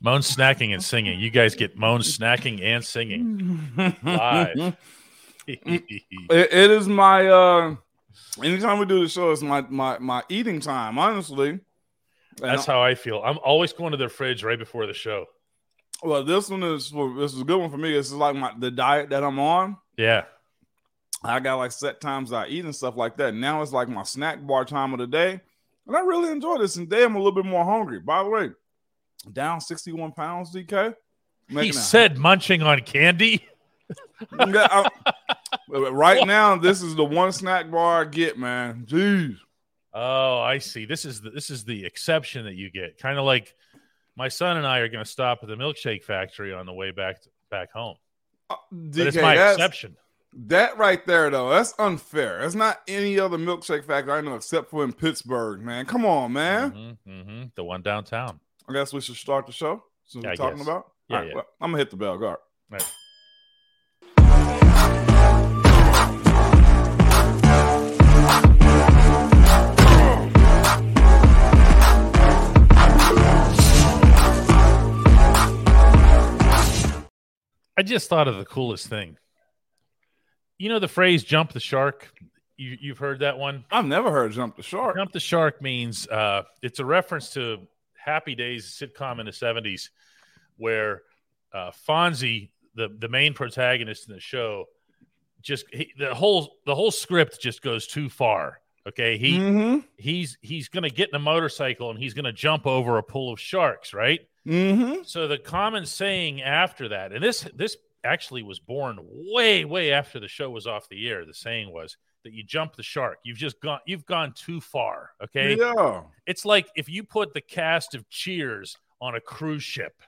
Moan snacking and singing. You guys get moan snacking and singing live. It, it is my uh anytime we do the show, it's my my my eating time, honestly. That's how I feel. I'm always going to the fridge right before the show. Well, this one is for this is a good one for me. This is like my the diet that I'm on. Yeah. I got like set times I eat and stuff like that. Now it's like my snack bar time of the day. And I really enjoy this. And today I'm a little bit more hungry. By the way, down 61 pounds, DK. He said munching on candy. I- right now, this is the one snack bar I get, man. Jeez. Oh, I see. This is the, this is the exception that you get. Kind of like my son and I are going to stop at the milkshake factory on the way back to, back home. But it's my exception. That right there, though, that's unfair. That's not any other milkshake factory I know except for in Pittsburgh, man. Come on, man. hmm The one downtown. I guess we should start the show since Yeah, we're I talking guess. about. Yeah, All right, yeah. well, I'm gonna hit the bell. Guard. Right. I just thought of the coolest thing. You know the phrase "jump the shark." You, you've heard that one. I've never heard jump the shark. Jump the shark means uh, it's a reference to Happy Days sitcom in the seventies, where uh, Fonzie, the the main protagonist in the show, just he, the whole the whole script just goes too far. Okay, he Mm-hmm. he's he's going to get in a motorcycle and he's going to jump over a pool of sharks, right? Mm-hmm. So the common saying after that, and this this actually was born way way after the show was off the air. The saying was that you jump the shark. You've just gone you've gone too far. Okay, Yeah. it's like if you put the cast of Cheers on a cruise ship.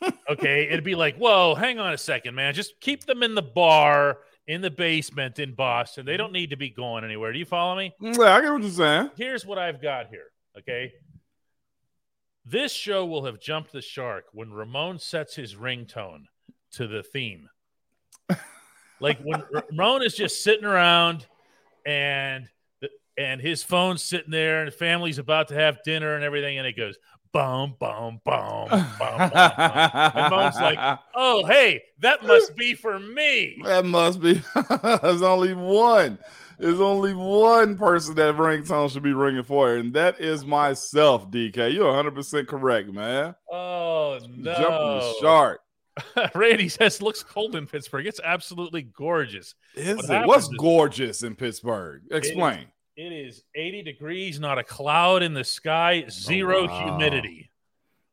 okay, it'd be like, whoa, hang on a second, man. Just keep them in the bar in the basement in Boston. They don't need to be going anywhere. Do you follow me? Yeah, I get what you're saying. Here's what I've got here. Okay. This show will have jumped the shark when Ramon sets his ringtone to the theme. Like when Ramon is just sitting around and and his phone's sitting there and the family's about to have dinner and everything and it goes boom boom boom boom boom. and Ramon's like, "Oh, hey, that must be for me." That must be. There's only one. There's only one person that ringtone should be ringing for, and that is myself, DK. You're 100% correct, man. Oh no. Jumping the shark. Randy says looks cold in Pittsburgh. It's absolutely gorgeous. Is What it? What's is- gorgeous in Pittsburgh? Explain. It is 80 degrees, not a cloud in the sky, zero Oh, wow. humidity.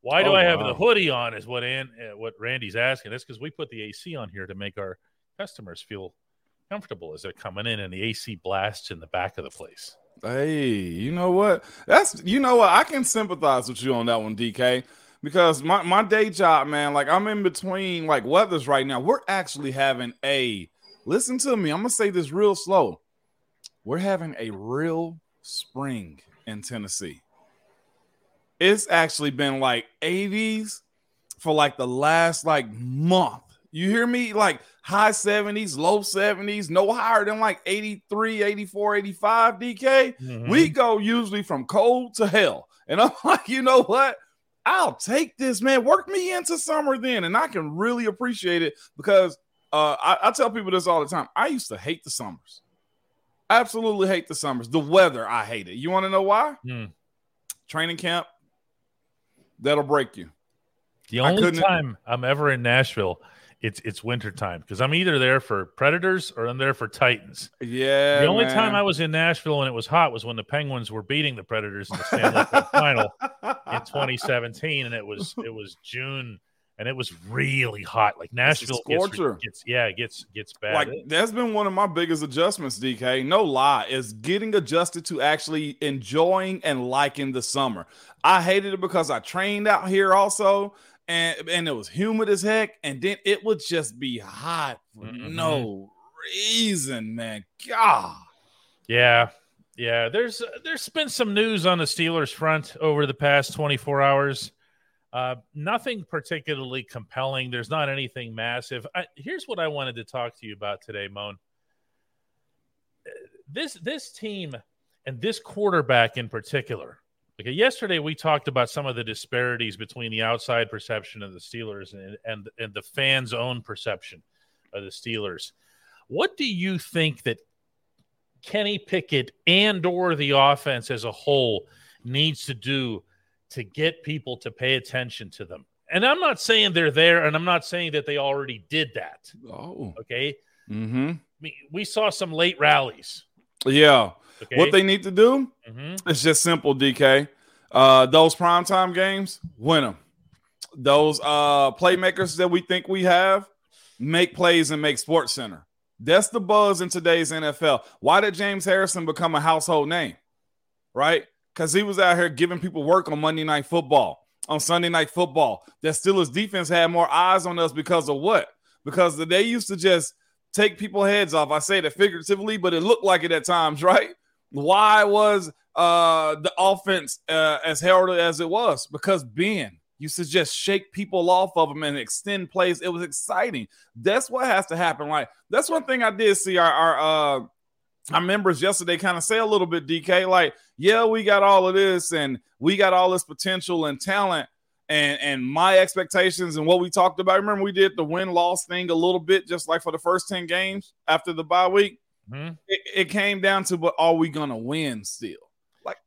Why do Oh, I have wow. the hoodie on? Is what An, uh, what Randy's asking. That's because we put the AC on here to make our customers feel comfortable as they're coming in, and the AC blasts in the back of the place. Hey, you know what? That's you know what? I can sympathize with you on that one, DK. Because my, my day job, man, like I'm in between like weathers right now. We're actually having a listen to me. I'm gonna say this real slow. We're having a real spring in Tennessee. It's actually been like 80s for like the last like month. You hear me? Like high 70s, low 70s, no higher than like 83, 84, 85 DK. We mm-hmm. go usually from cold to hell. And I'm like, you know what? I'll take this, man. Work me into summer then. And I can really appreciate it because uh, I, I tell people this all the time. I used to hate the summers. Absolutely hate the summers. The weather, I hate it. You want to know why? Hmm. Training camp, that'll break you. The only time I'm ever in Nashville, it's it's wintertime because I'm either there for Predators or I'm there for Titans. Yeah. The only man. time I was in Nashville and it was hot was when the Penguins were beating the Predators in the Stanley Cup final in 2017, and it was it was June and it was really hot. Like Nashville gets, gets yeah, it gets gets bad. Like that's been one of my biggest adjustments, DK. No lie, is getting adjusted to actually enjoying and liking the summer. I hated it because I trained out here also, and and it was humid as heck, and then it would just be hot for Mhm. no reason, man. God. Yeah. Yeah, there's there's been some news on the Steelers front over the past 24 hours. Uh, nothing particularly compelling. There's not anything massive. I, here's what I wanted to talk to you about today, Moan. This this team and this quarterback in particular. Okay, yesterday we talked about some of the disparities between the outside perception of the Steelers and and, and the fans' own perception of the Steelers. What do you think that Kenny Pickett and or the offense as a whole needs to do to get people to pay attention to them. And I'm not saying they're there, and I'm not saying that they already did that. Oh. Okay. Mm-hmm. We, we saw some late rallies. Yeah. Okay. What they need to do Mhm. It's just simple, DK. Uh, those primetime games, win them. Those uh, playmakers that we think we have, make plays and make Sports Center. That's the buzz in today's NFL. Why did James Harrison become a household name? Right? Because he was out here giving people work on Monday Night Football, on Sunday Night Football. That Steelers defense had more eyes on us because of what? Because they used to just take people heads off. I say that figuratively, but it looked like it at times, right? Why was uh the offense uh, as heralded as it was? Because Ben used to just shake people off of them and extend plays. It was exciting. That's what has to happen. Like that's one thing I did see our our uh our members yesterday kind of say a little bit, DK, like, yeah, we got all of this and we got all this potential and talent. And and my expectations and what we talked about. Remember, we did the win-loss thing a little bit, just like for the first 10 games after the bye week. Mhm. It, it came down to, but are we gonna win still? Like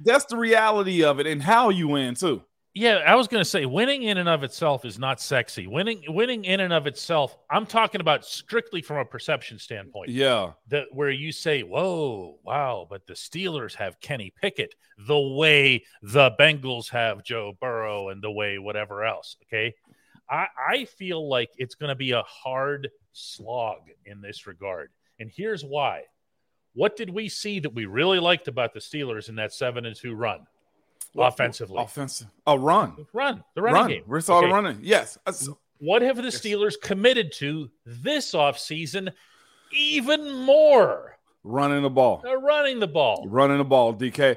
that's the reality of it, and how you win too. Yeah, I was going to say winning in and of itself is not sexy. Winning, winning in and of itself, I'm talking about strictly from a perception standpoint. Yeah, that where you say, "Whoa, wow!" But the Steelers have Kenny Pickett the way the Bengals have Joe Burrow and the way whatever else. Okay, I, I feel like it's going to be a hard slog in this regard, and here's why. What did we see that we really liked about the Steelers in that seven and two run offensively? offensive, a run, run the running run. game. We saw Okay. running. Yes, What have the Steelers committed to this offseason even more? running the ball, They're running the ball. running the ball. DK,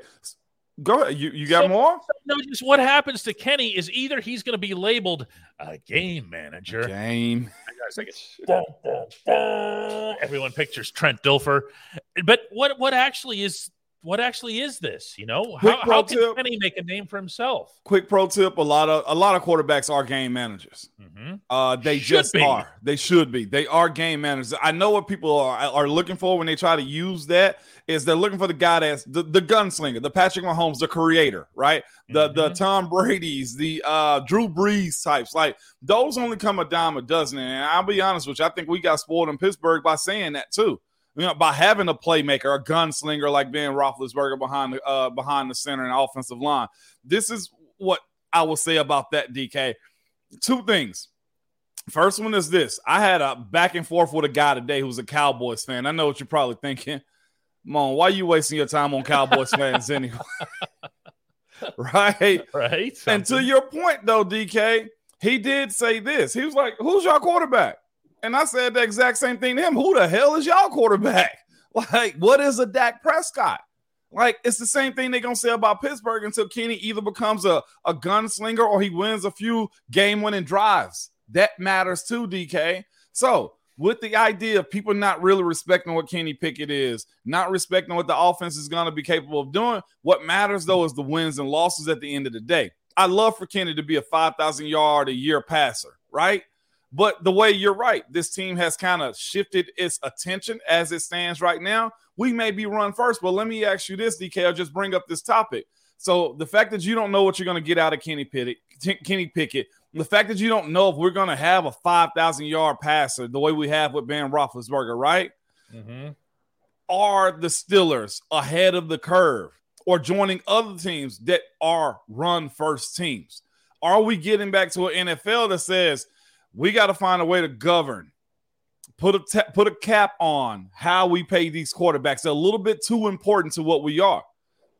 go ahead. You you got So- more? No, just what happens to Kenny is either he's going to be labeled a game manager. Game. Like, dun, dun, dun. Everyone pictures Trent Dilfer, but what what actually is what actually is this? You know, Quick how, how can tip. Kenny make a name for himself? Quick pro tip: a lot of a lot of quarterbacks are game managers. hmm Uh, they Should just be. are. They should be. They are game managers. I know what people are are looking for when they try to use that is they're looking for the guy that's the, the gunslinger, the Patrick Mahomes, the creator, right? The the Mhm. Tom Brady's, the uh Drew Brees types. Like those only come a dime a dozen. And I'll be honest with you, I think we got spoiled in Pittsburgh by saying that too. You know, by having a playmaker, a gunslinger like Ben Roethlisberger behind the uh, behind the center and offensive line. This is what I will say about that. DK, two things. First one is this: I had a back and forth with a guy today who's a Cowboys fan. I know what you're probably thinking. Mon, why are you wasting your time on Cowboys fans anyway? right? Right. And to your point, though, DK, he did say this. He was like, Who's your quarterback? And I said the exact same thing to him. Who the hell is y'all quarterback? Like, what is a Dak Prescott? Like, it's the same thing they're gonna say about Pittsburgh until Kenny either becomes a, a gunslinger or he wins a few game-winning drives. That matters too, DK. So with the idea of people not really respecting what Kenny Pickett is, not respecting what the offense is going to be capable of doing, what matters though is the wins and losses at the end of the day. I love for Kenny to be a 5,000 yard a year passer, right? But the way you're right, this team has kind of shifted its attention as it stands right now. We may be run first, but let me ask you this, DK. I'll just bring up this topic. So the fact that you don't know what you're going to get out of Kenny Pickett, Kenny Pickett, The fact that you don't know if we're going to have a 5,000 yard passer the way we have with Ben Roethlisberger, right? Mm-hmm. Are the Steelers ahead of the curve or joining other teams that are run first teams? Are we getting back to an NFL that says we got to find a way to govern, put a ta- put a cap on how we pay these quarterbacks? They're a little bit too important to what we are.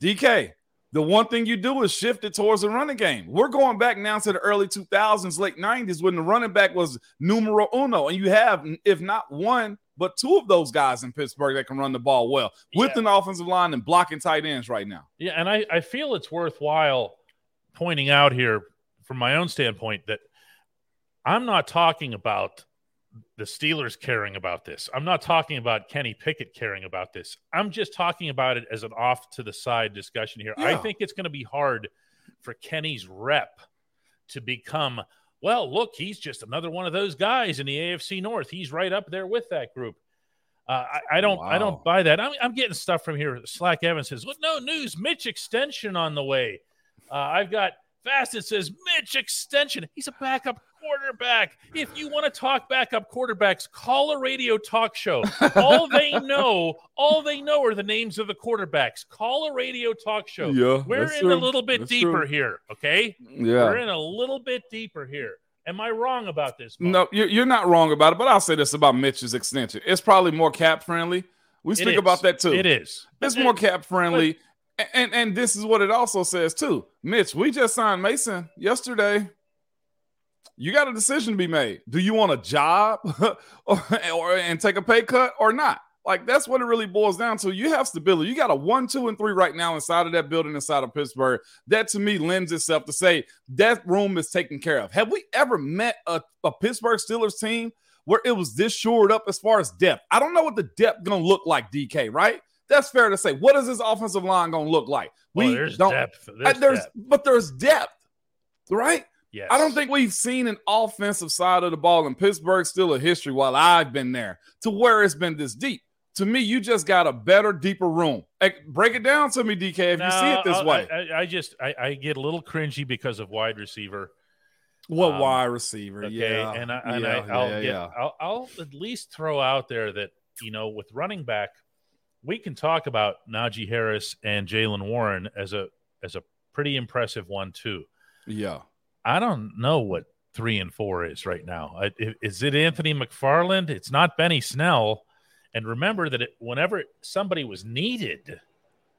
DK, the one thing you do is shift it towards the running game. We're going back now to the early 2000s, late 90s when the running back was numero uno, and you have, if not one, but two of those guys in Pittsburgh that can run the ball well with Yeah. an offensive line and blocking tight ends right now. Yeah, and I, I feel it's worthwhile pointing out here from my own standpoint that I'm not talking about the Steelers caring about this. I'm not talking about Kenny Pickett caring about this. I'm just talking about it as an off to the side discussion here. I think it's going to be hard for Kenny's rep to become, well, look, he's just another one of those guys in the AFC North. He's right up there with that group. Uh, I, I don't, I don't buy that. I'm, I'm getting stuff from here. Slack Evans says, "What? No news. Mitch extension on the way." Uh, I've got Fasted says Mitch extension. He's a backup quarterback. If you want to talk backup quarterbacks, call a radio talk show. All they know, all they know are the names of the quarterbacks. Call a radio talk show. Yeah, We're in a little bit That's deeper true. here. Okay, Yeah. we're in a little bit deeper here. Am I wrong about this? Mo? No, you're, you're not wrong about it, but I'll say this about Mitch's extension. It's probably more cap friendly. We speak about that too. It is. It's But more it- cap friendly. And, and and this is what it also says too. Mitch, we just signed Mason yesterday. You got a decision to be made. Do you want a job or, or and take a pay cut or not? Like that's what it really boils down to. You have stability. You got a one, two, and three right now inside of that building inside of Pittsburgh. That to me lends itself to say that room is taken care of. Have we ever met a, a Pittsburgh Steelers team where it was this shored up as far as depth? I don't know what the depth gonna look like, DK, right? That's fair to say. What is this offensive line gonna look like? Well, We there's don't depth. I- There's, there's depth. but there's depth, right? Yes. I don't think we've seen an offensive side of the ball in Pittsburgh still a history while I've been there to where it's been this deep. To me, you just got a better, deeper room. Break it down to me, DK, if you see it this No, I- way. I, I just I, I get a little cringy because of wide receiver. what um, wide receiver? Okay, yeah, and I, and yeah, I, I'll yeah, yeah. I'll, I'll at least throw out there that you know with running back, we can talk about Najee Harris and Jaylen Warren as a as a pretty impressive one too. yeah. I don't know what three and four is right now. Is it Anthony McFarland? It's not Benny Snell. And remember that it, whenever somebody was needed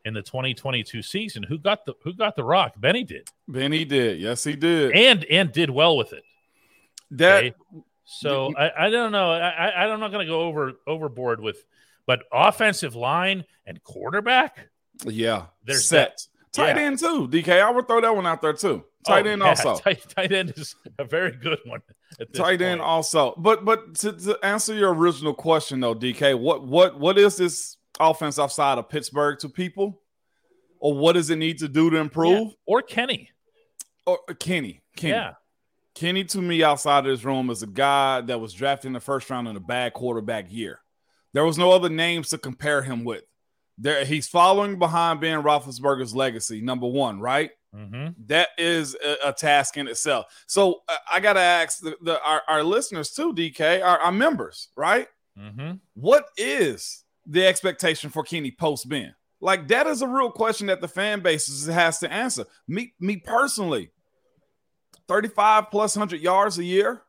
in the 2022 season, who got the who got the rock? Benny did, Benny did. Yes, he did. and and did well with it. that Okay? So I, I don't know. I, I I'm not going to go over overboard with, but offensive line and quarterback. yeah, There's set. Tight Yeah. end too, DK. I would throw that one out there too. Tight Oh, end yeah, also. Tight, tight end is a very good one. Tight end point. also. But but to, to answer your original question though, DK, what what what is this offense outside of Pittsburgh to people? Or what does it need to do to Yeah. improve? or Kenny. Or uh, Kenny. Kenny. Yeah. Kenny to me outside of this room is a guy that was drafted in the first round in a bad quarterback year. There was no other names to compare him with. There, he's following behind Ben Roethlisberger's legacy, number one, right? Hmm that is a, a task in itself. So uh, I got to ask the, the our, our listeners too, DK, our, our members, right? Mm-hmm. What is the expectation for Kenny post Ben? Like that is a real question that the fan base has to answer. Me, me personally, thirty-five plus hundred yards a year,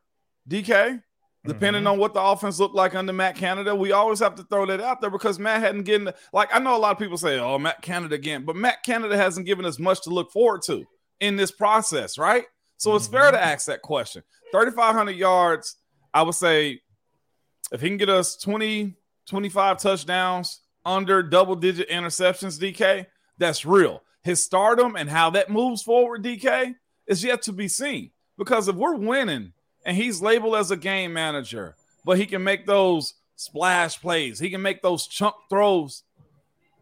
DK. Depending mm-hmm. on what the offense looked like under Matt Canada, we always have to throw that out there because Matt hadn't given like I know a lot of people say, "Oh, Matt Canada again," but Matt Canada hasn't given us much to look forward to in this process, right? So it's fair to mm-hmm. ask that question. 3,500 yards, I would say if he can get us 20, 25 touchdowns under double digit interceptions, DK, that's real. His stardom and how that moves forward, DK, is yet to be seen. Because if we're winning and he's labeled as a game manager, but he can make those splash plays, he can make those chunk throws,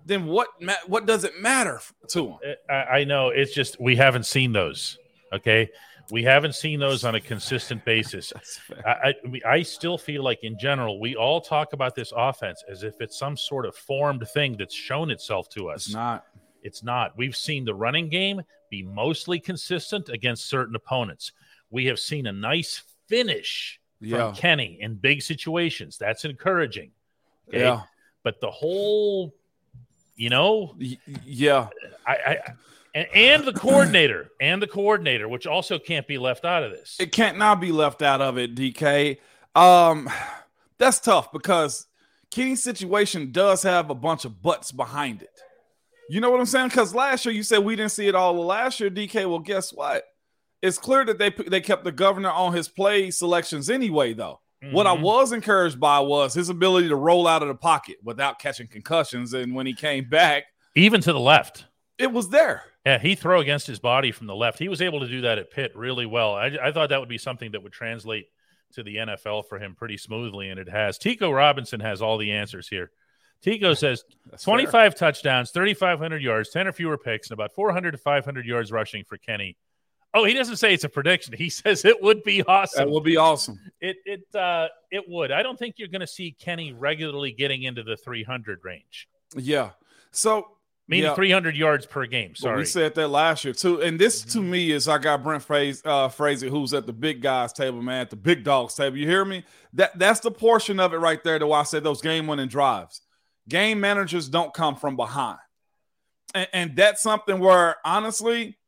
then what ma- what does it matter to him? I, I know it's just we haven't seen those. Okay, we haven't seen those on a consistent basis. I, I, I still feel like, in general, we all talk about this offense as if it's some sort of formed thing that's shown itself to us. It's not. It's not. We've seen the running game be mostly consistent against certain opponents. We have seen a nice finish from Yeah. Kenny in big situations. That's encouraging. Okay? Yeah. But the whole, you know, Yeah. I, I and, the coordinator and the coordinator, which also can't be left out of this. It can't not be left out of it, DK. Um, that's tough because Kenny's situation does have a bunch of butts behind it. You know what I'm saying? Because last year you said we didn't see it all. Last year, DK. Well, guess what? It's clear that they they kept the governor on his play selections anyway. Though what I Mhm. was encouraged by was his ability to roll out of the pocket without catching concussions, and when he came back, even to the left. it was there. Yeah, he throw against his body from the left. He was able to do that at Pitt really well. I, I thought that would be something that would translate to the NFL for him pretty smoothly, and it has. Tico Robinson has all the answers here. Tico says That's fair. 25 touchdowns, 3,500 yards, 10 or fewer picks, and about 400 to 500 yards rushing for Kenny. Oh, he doesn't say it's a prediction. He says it would be awesome. That would be awesome. It it uh, it would. I don't think you're going to see Kenny regularly getting into the 300 range, Yeah. So meaning Yeah. 300 yards per game. Sorry. we said that last year too. And this to me is I got Brent Fraser, uh, Fraser, who's at the big guys table, man, at the big dogs table. You hear me? That that's the portion of it right there. To why I said those game winning drives. Game managers don't come from behind, and, and that's something where honestly,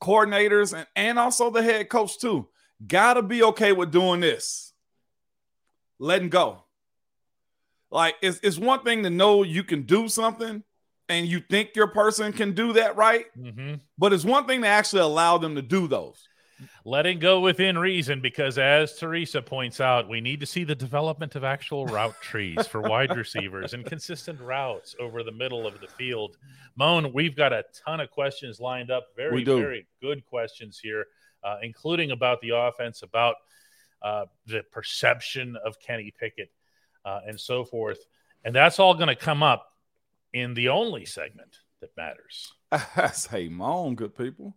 coordinators and and also the head coach too gotta be okay with doing this, letting go. Like it's it's one thing to know you can do something and you think your person can do that right, hmm but it's one thing to actually allow them to do those. Letting go within reason because as teresa points out we need to see the development of actual route trees for wide receivers and consistent routes over the middle of the field. Moan we've got a ton of questions lined up. Very very good questions here uh, including about the offense about uh, the perception of kenny pickett uh, and so forth. And that's all going to come up in the only segment that matters. I Say, my own good people.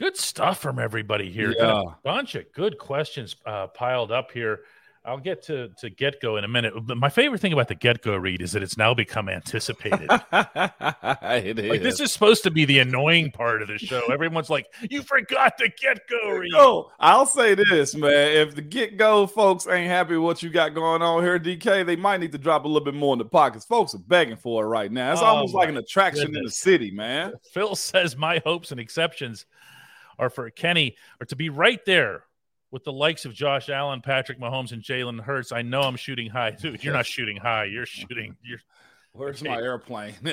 Good stuff from everybody here. Yeah. A bunch of good questions uh, piled up here. I'll get to to get go in a minute. But my favorite thing about the get go read is that it's now become anticipated. it is. like this is supposed to be the annoying part of the show. Everyone's like, "You forgot the get go read." Oh, I'll say this, man. If the get go folks ain't happy with what you got going on here, DK, they might need to drop a little bit more in the pockets. Folks are begging for it right now. It's Oh, almost like an attraction in the city, man. Phil says my hopes and exceptions are for Kenny or to be right there with the likes of Josh Allen, Patrick Mahomes, and Jalen Hurts. I know I'm shooting high, dude. You're not shooting high. You're shooting. You're Where's my airplane?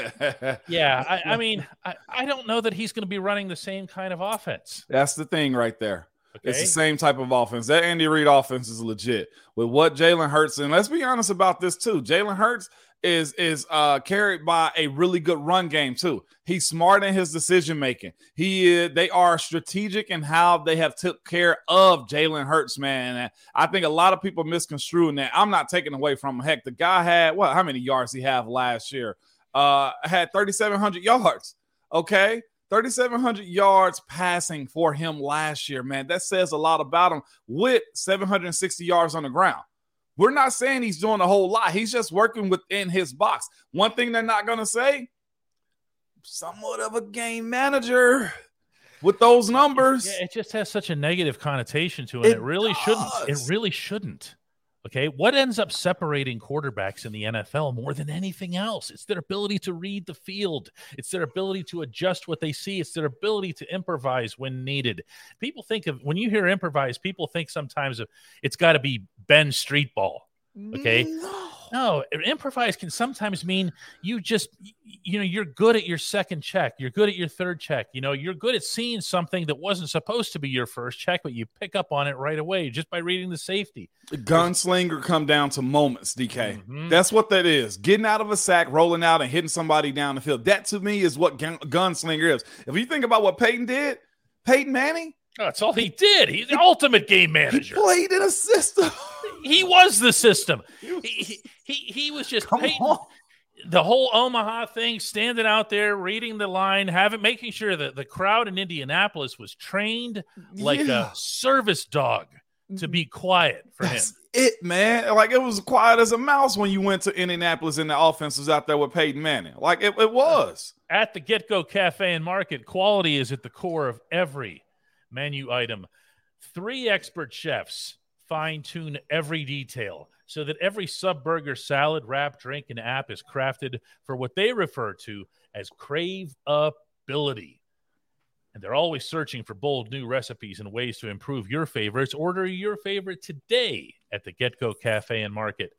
Yeah, I, I mean, I, I don't know that he's going to be running the same kind of offense. That's the thing right there. Okay, It's the same type of offense. That Andy Reid offense is legit. With what Jalen Hurts, and let's be honest about this too. Jalen Hurts is is uh carried by a really good run game too. He's smart in his decision making. He is, they are strategic in how they have took care of Jalen Hurts, man. And I think a lot of people misconstruing that. I'm not taking away from him. Heck, the guy had what? How many yards he have last year? Uh, had 3,700 yards. Okay, 3,700 yards passing for him last year, man. That says a lot about him with 760 yards on the ground. We're not saying he's doing a whole lot. He's just working within his box. One thing they're not going to say, somewhat of a game manager with those numbers. Yeah, it just has such a negative connotation to it. It, it really does. shouldn't. It really shouldn't. Okay. What ends up separating quarterbacks in the NFL more than anything else? It's their ability to read the field, it's their ability to adjust what they see, it's their ability to improvise when needed. People think of when you hear improvise, people think sometimes of it's got to be Ben Streetball. Okay. No. No, improvise can sometimes mean you just, you know, you're good at your second check. You're good at your third check. You know, you're good at seeing something that wasn't supposed to be your first check, but you pick up on it right away just by reading the safety. Gunslinger come down to moments, DK. Mm-hmm. That's what that is. Getting out of a sack, rolling out, and hitting somebody down the field. That to me is what gun- gunslinger is. If you think about what Peyton did, Peyton Manning, that's all he did. He's the ultimate game manager. He played in a system. he was the system. He, he, he was just the whole Omaha thing, standing out there, reading the line, having making sure that the crowd in Indianapolis was trained like yeah. a service dog to be mm-hmm. quiet for That's him. It man, like it was quiet as a mouse when you went to Indianapolis and the offense was out there with Peyton Manning. Like it, it was at the Get Go Cafe and Market. Quality is at the core of every menu item. Three expert chefs fine tune every detail so that every sub burger, salad, wrap, drink, and app is crafted for what they refer to as craveability. And they're always searching for bold new recipes and ways to improve your favorites. Order your favorite today at the Get Go Cafe and Market.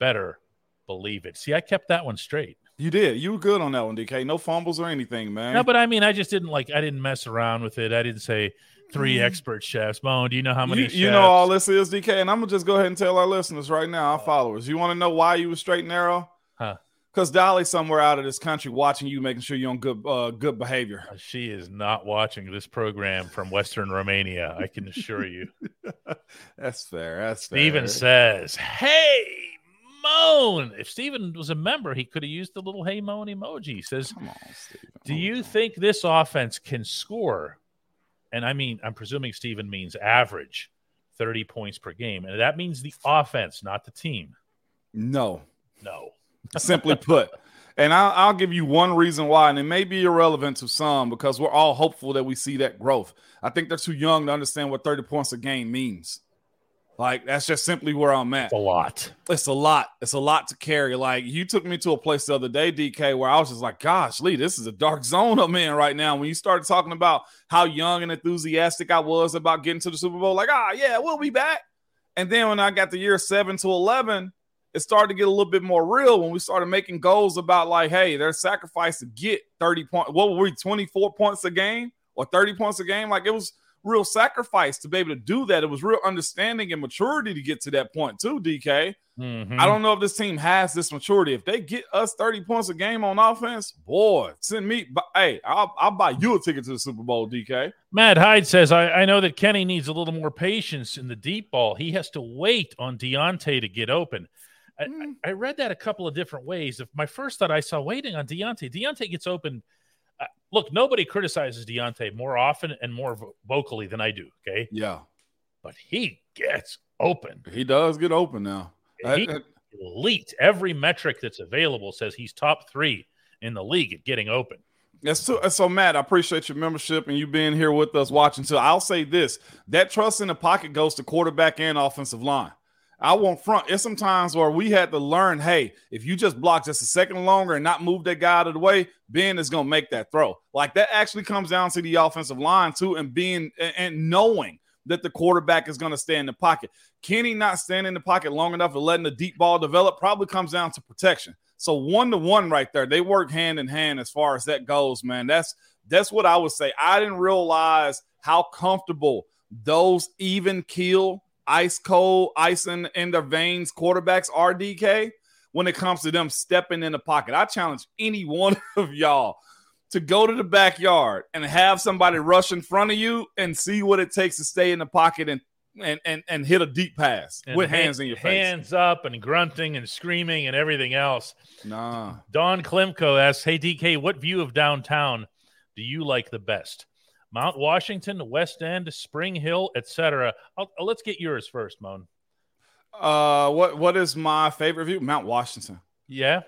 Better believe it. See, I kept that one straight. You did. You were good on that one, DK. No fumbles or anything, man. No, but I mean, I just didn't like. I didn't mess around with it. I didn't say three mm. expert chefs. Bone, do you know how many? You, you know all this is, DK, and I'm gonna just go ahead and tell our listeners right now, our followers. You want to know why you were straight and narrow? Huh? Because Dolly's somewhere out of this country watching you, making sure you're on good uh, good behavior. Uh, she is not watching this program from Western Romania. I can assure you. That's fair. That's Steven fair. says, "Hey, Moan. If Steven was a member, he could have used the little hey moan emoji. He says, on, Do you think this offense can score? And I mean, I'm presuming Steven means average 30 points per game. And that means the offense, not the team. No. No. Simply put. And I'll, I'll, give you one reason why, and it may be irrelevant to some because we're all hopeful that we see that growth. I think they're too young to understand what 30 points a game means. Like that's just simply where I'm at. It's a lot. It's a lot. It's a lot to carry. Like you took me to a place the other day, DK, where I was just like, "Gosh, Lee, this is a dark zone I'm in right now." When you started talking about how young and enthusiastic I was about getting to the Super Bowl, like, "Ah, yeah, we'll be back." And then when I got the year seven to eleven, it started to get a little bit more real when we started making goals about like, "Hey, there's sacrifice to get 30 points. What were we, 24 points a game or 30 points a game?" Like it was real sacrifice to be able to do that. It was real understanding and maturity to get to that point too, DK. Mm-hmm. I don't know if this team has this maturity. If they get us 30 points a game on offense, boy, send me. Hey, I'll, I'll buy you a ticket to the Super Bowl, DK. Matt Hyde says, I, I know that Kenny needs a little more patience in the deep ball. He has to wait on Diontae to get open. I, mm. I, read that a couple of different ways. If my first thought I saw waiting on Diontae, Diontae gets open – look, nobody criticizes Diontae more often and more vo- vocally than I do. Okay. Yeah. But he gets open. He does get open now. He, I, elite. Every metric that's available says he's top three in the league at getting open. That's so, so Matt. I appreciate your membership and you being here with us watching. So I'll say this: that trust in the pocket goes to quarterback and offensive line. I won't front. It's sometimes where we had to learn, hey, if you just block just a second longer and not move that guy out of the way, Ben is gonna make that throw. Like that actually comes down to the offensive line too, and being and knowing that the quarterback is gonna stay in the pocket. Kenny not standing in the pocket long enough to letting the deep ball develop probably comes down to protection. So one to one right there, they work hand in hand as far as that goes, man. That's that's what I would say. I didn't realize how comfortable those even keel ice cold, icing in their veins quarterbacks are DK when it comes to them stepping in the pocket. I challenge any one of y'all to go to the backyard and have somebody rush in front of you and see what it takes to stay in the pocket and and and, and hit a deep pass and with hands in your face. Hands up and grunting and screaming and everything else. Nah. Don Klimko asks, Hey DK, what view of downtown do you like the best? Mount Washington, West End, Spring Hill, etc. Let's get yours first, Moan. Uh, what what is my favorite view? Mount Washington. Yeah,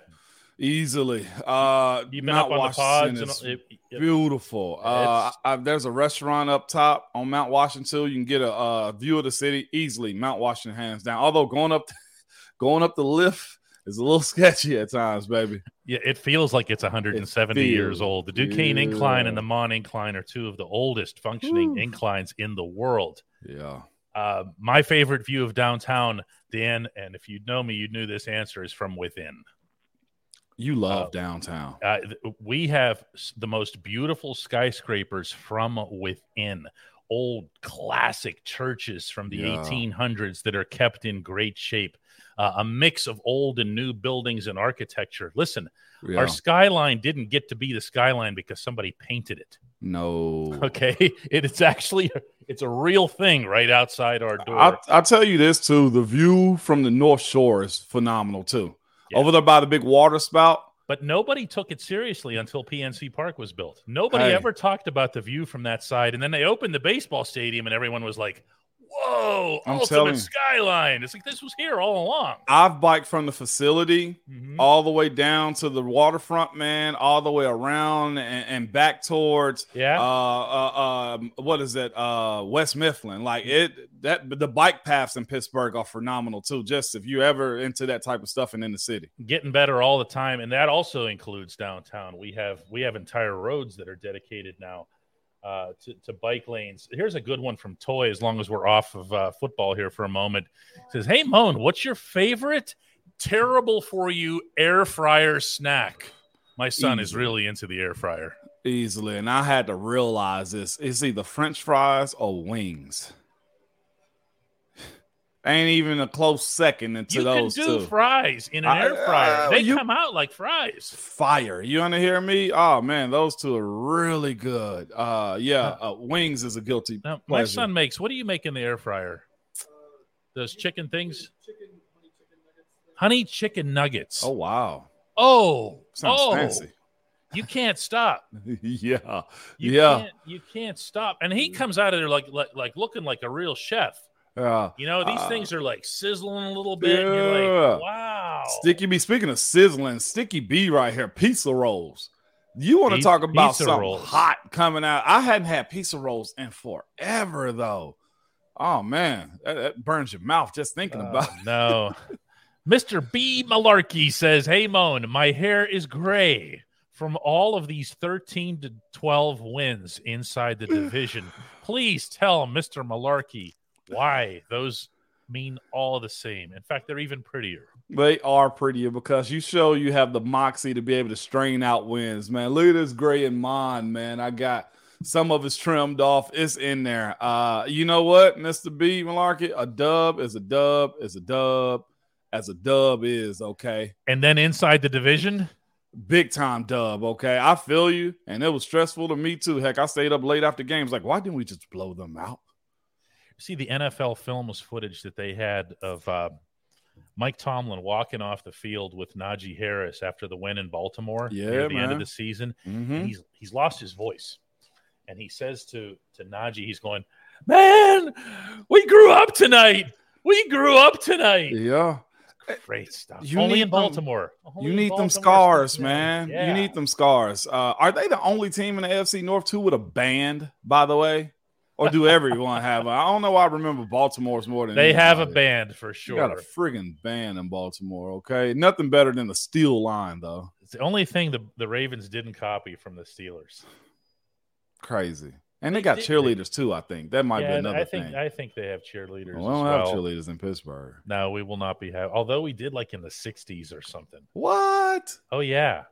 easily. Uh, You've been Mount up on Washington the pods. Is it, it, beautiful. Uh, I, there's a restaurant up top on Mount Washington. You can get a, a, view of the city easily. Mount Washington, hands down. Although going up, going up the lift is a little sketchy at times, baby. Yeah, it feels like it's 170 years old. The Duquesne yeah. Incline and the Mon Incline are two of the oldest functioning Ooh. inclines in the world. Yeah. Uh, my favorite view of downtown, Dan, and if you know me, you knew this answer is from within. You love uh, downtown. Uh, we have the most beautiful skyscrapers from within. Old classic churches from the yeah. 1800s that are kept in great shape. Uh, a mix of old and new buildings and architecture. Listen, yeah. our skyline didn't get to be the skyline because somebody painted it. No. Okay, it, it's actually it's a real thing right outside our door. I'll, I'll, tell you this too: the view from the North Shore is phenomenal too. Yeah. Over there by the big water spout. But nobody took it seriously until PNC Park was built. Nobody hey. ever talked about the view from that side. And then they opened the baseball stadium, and everyone was like, whoa, I'm ultimate skyline. It's like this was here all along. I've biked from the facility mm-hmm. all the way down to the waterfront, man, all the way around and, and back towards yeah. Uh, uh, um, what is it? Uh, West Mifflin. Like it that the bike paths in Pittsburgh are phenomenal too. Just if you ever into that type of stuff and in the city. Getting better all the time. And that also includes downtown. We have we have entire roads that are dedicated now uh, to, to, bike lanes. Here's a good one from Toy. As long as we're off of uh, football here for a moment, it says, "Hey Moan, what's your favorite terrible for you air fryer snack?" My son Easily. is really into the air fryer. Easily, and I had to realize this: it's either French fries or wings. Ain't even a close second into you those can do two. fries in an I, air fryer. Uh, they you, come out like fries. Fire. You want to hear me? Oh man, those two are really good. Uh, yeah, uh, wings is a guilty. Now, my son makes. What do you make in the air fryer? Those chicken things. Honey chicken nuggets. Oh wow. Oh, sounds oh. fancy. You can't stop. yeah, you yeah. Can't, you can't stop, and he comes out of there like, like like looking like a real chef. Yeah. You know, these uh, things are like sizzling a little bit. Yeah. you're like, wow. Sticky B. Speaking of sizzling, Sticky B right here, pizza rolls. You want to talk about something rolls. hot coming out? I hadn't had pizza rolls in forever, though. Oh man, that, that burns your mouth just thinking uh, about it. No. Mr. B. Malarkey says, Hey Moan, my hair is gray from all of these 13 to 12 wins inside the division. Please tell Mr. Malarkey why those mean all the same. In fact, they're even prettier. They are prettier because you show you have the moxie to be able to strain out wins, man. Look at this gray and mine, man. I got some of it's trimmed off. It's in there. Uh, you know what, Mr. B Malarkey? A dub is a dub is a dub as a dub is, okay. And then inside the division, big time dub, okay. I feel you, and it was stressful to me too. Heck, I stayed up late after games. Like, why didn't we just blow them out? See the NFL films footage that they had of uh, Mike Tomlin walking off the field with Najee Harris after the win in Baltimore yeah, near the man. end of the season. Mm-hmm. He's he's lost his voice, and he says to to Najee, he's going, "Man, we grew up tonight. We grew up tonight." Yeah. Great stuff. You only in Baltimore. Them, only you need Baltimore them scars, man. Yeah. You need them scars. Uh, are they the only team in the AFC North too with a band? By the way, or do everyone have? I don't know. I remember Baltimore's more than they have a band for sure. You got a friggin' band in Baltimore. Okay, nothing better than the steel line though. It's the only thing the the Ravens didn't copy from the Steelers. Crazy. And they got cheerleaders too. I think that might yeah, be another I think, thing. I think they have cheerleaders. Well, we don't well. have cheerleaders in Pittsburgh. No, we will not be have. Although we did like in the '60s or something. What? Oh yeah,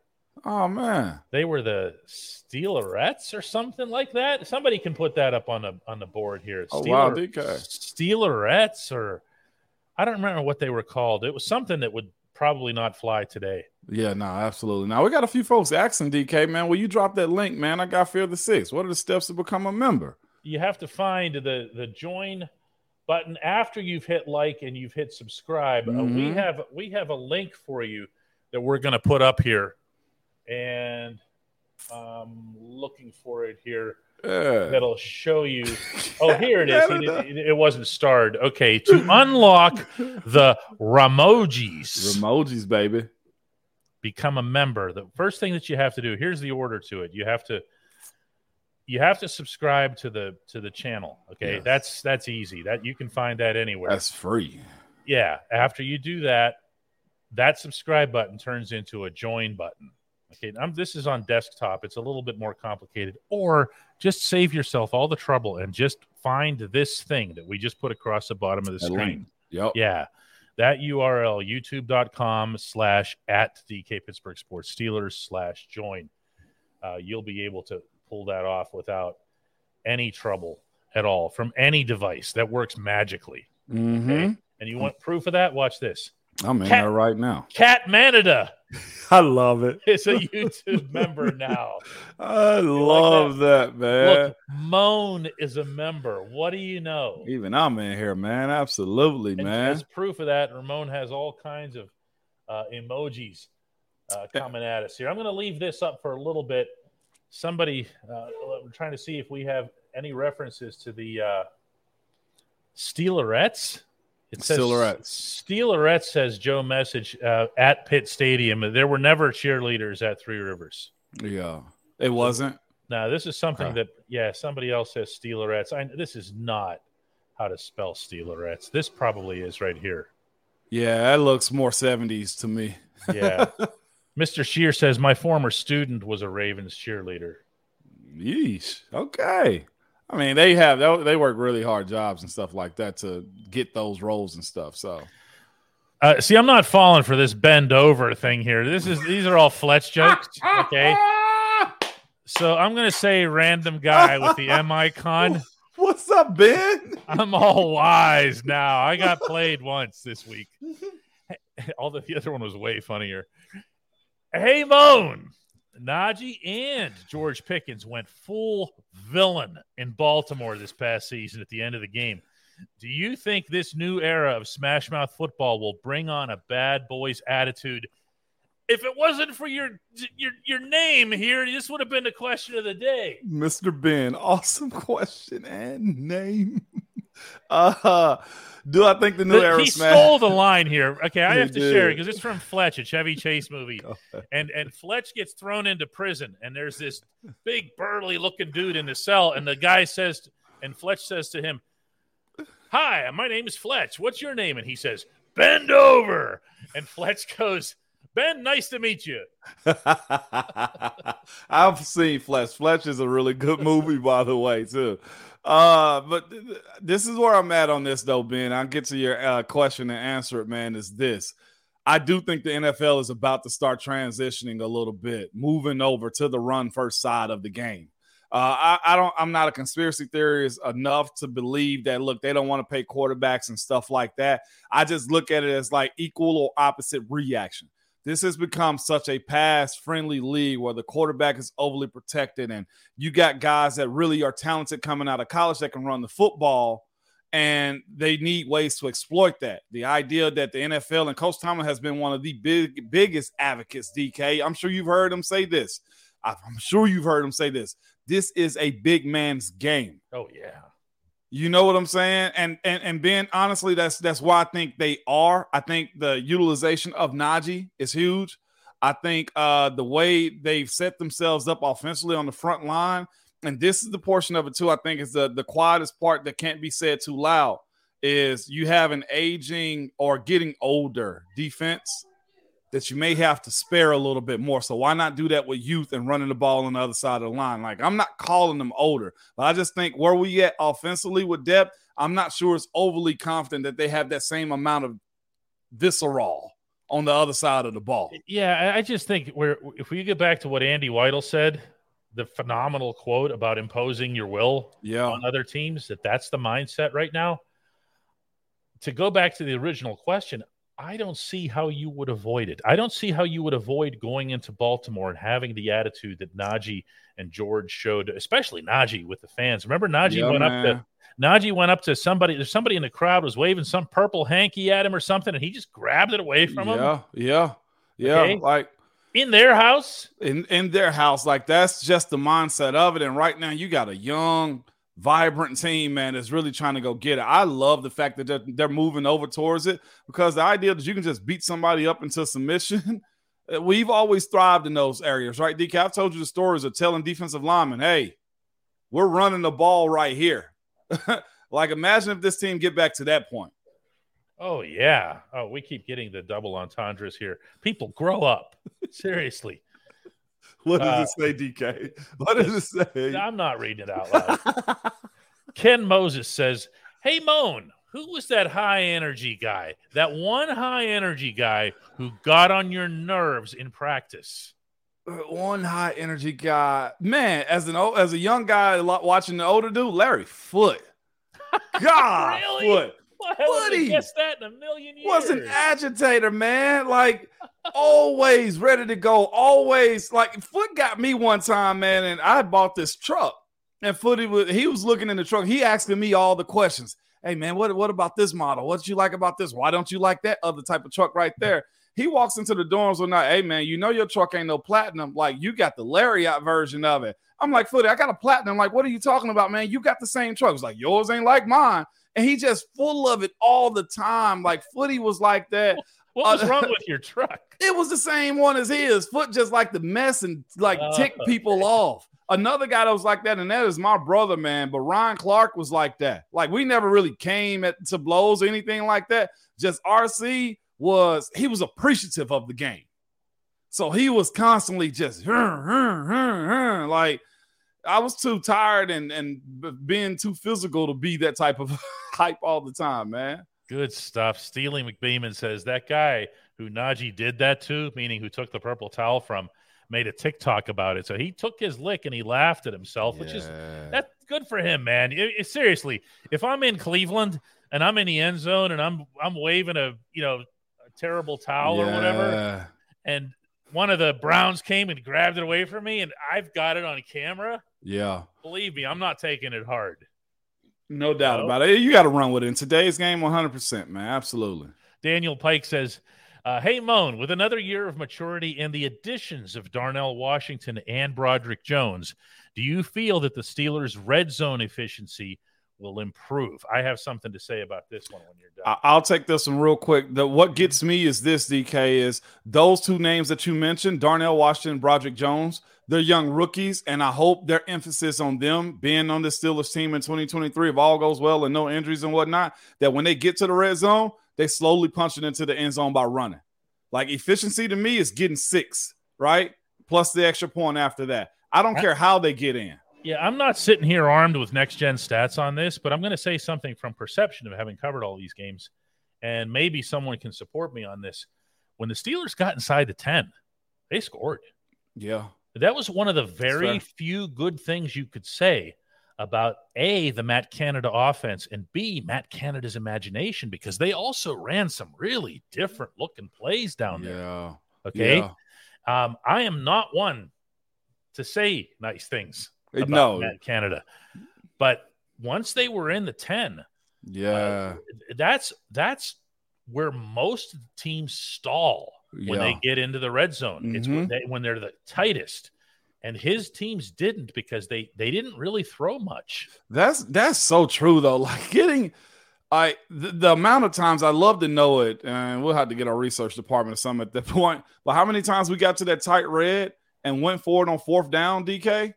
Oh man, they were the Steelerettes or something like that. Somebody can put that up on the on the board here. Oh wow, DK. Steelerettes or I don't remember what they were called. It was something that would probably not fly today. Yeah, no, absolutely. Now we got a few folks asking DK, man. Will you drop that link, man? I got Fear the Six. What are the steps to become a member? You have to find the the join button after you've hit like and you've hit subscribe. Mm-hmm. Uh, we mm-hmm. have we have a link for you that we're going to put up here and I'm looking for it here. Yeah. That'll show you. Oh, here it is. He it wasn't starred. Okay, to unlock the Ramojis, Emojis, baby. become a member. The first thing that you have to do. Here's the order to it. You have to. You have to subscribe to the to the channel. Okay, Yes. that's that's easy. That you can find that anywhere. That's free. yeah. After you do that, that subscribe button turns into a join button. Okay, I'm, this is on desktop. It's a little bit more complicated. Or just save yourself all the trouble and just find this thing that we just put across the bottom of the screen. link. Yep. Yeah. That URL, youtube.com slash at DK Pittsburgh Sports Steelers slash join. Uh, you'll be able to pull that off without any trouble at all from any device that works magically. Mm-hmm. Okay. And you want proof of that? Watch this. I'm in Cat- there right now. Cat Manada I love it. it. is a YouTube member now. I love that, man. Look, Moan is a member. What do you know? Even I'm in here, man. Absolutely, And man. as proof of that, Ramon has all kinds of uh, emojis uh, coming at us here. I'm going to leave this up for a little bit. Somebody, uh, we're trying to see if we have any references to the uh, Steelerettes. It says Steelerettes. Steelerettes says Joe message uh, at Pitt Stadium. There were never cheerleaders at Three Rivers. Yeah. It wasn't. Now, this is something Huh. that, yeah, somebody else says Steelerettes. I, this is not how to spell Steelerettes. This probably is right here. Yeah, that looks more 70s to me. Yeah. Mr. Shear says, My former student was a Ravens cheerleader. Yeesh. Okay. I mean, they have they, work really hard jobs and stuff like that to get those roles and stuff. So Uh, see, I'm not falling for this bend over thing here. This is these are all Fletch jokes. Okay. So I'm gonna say random guy with the M icon. what's up, Ben? I'm all wise now. I got played once this week. Although the other one was way funnier. Hey Moan, Najee and George Pickens went full villain in Baltimore this past season at the end of the game. Do you think this new era of Smash Mouth football will bring on a bad boys attitude? If it wasn't for your your your name here, this would have been the question of the day. Mr. Ben, awesome question and name. Uh, do I think the new era he smash? stole the line here. Okay, I have to share it because it's from Fletch, a Chevy Chase movie, and and Fletch gets thrown into prison, and there's this big burly looking dude in the cell, and the guy says, and Fletch says to him, "Hi, my name is Fletch. What's your name?" And he says, "Bend over." And Fletch goes, "Ben, nice to meet you." I've seen Fletch. Fletch is a really good movie, by the way, too. Uh, but th- th- this is where I'm at on this, though, Ben. I'll get to your uh, question and answer it, man. Is this? I do think the NFL is about to start transitioning a little bit, moving over to the run first side of the game. Uh, I, I don't. I'm not a conspiracy theorist enough to believe that. Look, they don't want to pay quarterbacks and stuff like that. I just look at it as like equal or opposite reaction this has become such a pass friendly league where the quarterback is overly protected and you got guys that really are talented coming out of college that can run the football and they need ways to exploit that. The idea that the NFL and Coach Tomlin has been one of the big biggest advocates, DK. I'm sure you've heard him say this. I'm sure you've heard him say this. This is a big man's game. Oh yeah. You know what I'm saying? And and and Ben, honestly, that's that's why I think they are. I think the utilization of Najee is huge. I think uh the way they've set themselves up offensively on the front line, and this is the portion of it too. I think is the the quietest part that can't be said too loud. Is you have an aging or getting older defense that you may have to spare a little bit more. So why not do that with youth and running the ball on the other side of the line? Like I'm not calling them older, but I just think where we at offensively with depth, I'm not sure it's overly confident that they have that same amount of visceral on the other side of the ball. Yeah, I just think we're if we get back to what Andy Weidl said, the phenomenal quote about imposing your will Yeah. on other teams, that that's the mindset right now. To go back to the original question, I don't see how you would avoid it. I don't see how you would avoid going into Baltimore and having the attitude that Najee and George showed, especially Najee with the fans. Remember, Najee Yeah, went up to Najee went up to somebody. There's somebody in the crowd was waving some purple hanky at him or something, and he just grabbed it away from him. Yeah, yeah, yeah. Okay. Like in their house. In in their house, like that's just the mindset of it. And right now, you got a young, vibrant team, man, that's really trying to go get it. I love the fact that they're, they're moving over towards it because the idea that you can just beat somebody up into submission. Uh, we've always thrived in those areas, right? DK, I've told you the stories of telling defensive linemen, hey, we're running the ball right here. like, imagine if this team get back to that point. Oh yeah. Oh, we keep getting the double entendres here. People grow up. Seriously. What does uh, it say, DK? What does it say? I'm not reading it out loud. Ken Moses says, Hey Moan, who was that high energy guy? That one high energy guy who got on your nerves in practice. Uh, one high energy guy, man. As an as a young guy watching the older dude, Larry Foote. God, really? Foote. Why would have guessed that in a million years? Was an agitator, man. Like always ready to go. Always like Foote got me one time, man, and I bought this truck. And Footy was he was looking in the truck. He asking me all the questions. Hey man, what, what about this model? What you like about this? Why don't you like that other type of truck right there? He walks into the dorms with not, hey man, you know your truck ain't no platinum. Like you got the Lariat version of it. I'm like, Footy, I got a platinum. Like, what are you talking about, man? You got the same truck. It's like yours ain't like mine and he just full of it all the time. Like Footy was like that. What was uh, wrong with your truck? It was the same one as his. Foote just like the mess and like uh, tick people off. Another guy that was like that, and that is my brother, man. But Ryan Clark was like that. Like we never really came at to blows or anything like that. Just RC was he was appreciative of the game. So he was constantly just like I was too tired and and being too physical to be that type of hype all the time, man. Good stuff. Steely McBeeman says that guy who Najee did that to, meaning who took the purple towel from, made a TikTok about it. So he took his lick and he laughed at himself, yeah. which is that's good for him, man. It, it, seriously, if I'm in Cleveland and I'm in the end zone and I'm I'm waving a you know a terrible towel yeah. or whatever, and one of the Browns came and grabbed it away from me, and I've got it on camera. Yeah. Believe me, I'm not taking it hard. No doubt about it. You got to run with it in today's game 100%, man. Absolutely. Daniel Pike says, uh, Hey, Moan, with another year of maturity and the additions of Darnell Washington and Broderick Jones, do you feel that the Steelers' red zone efficiency will improve. I have something to say about this one when you're done. I'll take this one real quick. The what gets me is this, DK, is those two names that you mentioned, Darnell Washington, Broderick Jones. They're young rookies, and I hope their emphasis on them being on the Steelers team in 2023, if all goes well and no injuries and whatnot, that when they get to the red zone, they slowly punch it into the end zone by running. Like efficiency to me is getting six, right? Plus the extra point after that. I don't care how they get in. Yeah, I'm not sitting here armed with next gen stats on this, but I'm going to say something from perception of having covered all these games, and maybe someone can support me on this. When the Steelers got inside the 10, they scored. Yeah. That was one of the very few good things you could say about A, the Matt Canada offense, and B, Matt Canada's imagination, because they also ran some really different looking plays down there. Yeah. Okay. Yeah. Um, I am not one to say nice things about no. Matt Canada. But once they were in the 10, yeah. Uh, that's that's where most teams stall when yeah. they get into the red zone. Mm-hmm. It's when, mm-hmm. they, when they're the tightest. And his teams didn't because they they didn't really throw much. That's that's so true though. Like getting I the, the, amount of times I love to know it, and we'll have to get our research department or something at that point. But how many times we got to that tight red and went forward on fourth down, DK?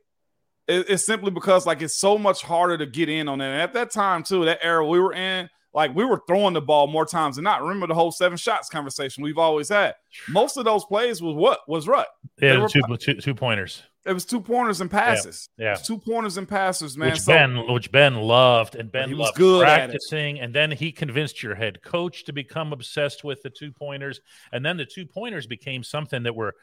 it, it's simply because like it's so much harder to get in on that. And at that time too, that era we were in, like we were throwing the ball more times than not. Remember the whole seven shots conversation we've always had. Most of those plays was what was rut. Yeah, two, two, two pointers. It was two pointers and passes. Yeah, yeah. two pointers and passes, man. Which so, Ben, which Ben loved, and Ben he was good practicing, and then he convinced your head coach to become obsessed with the two pointers, and then the two pointers became something that were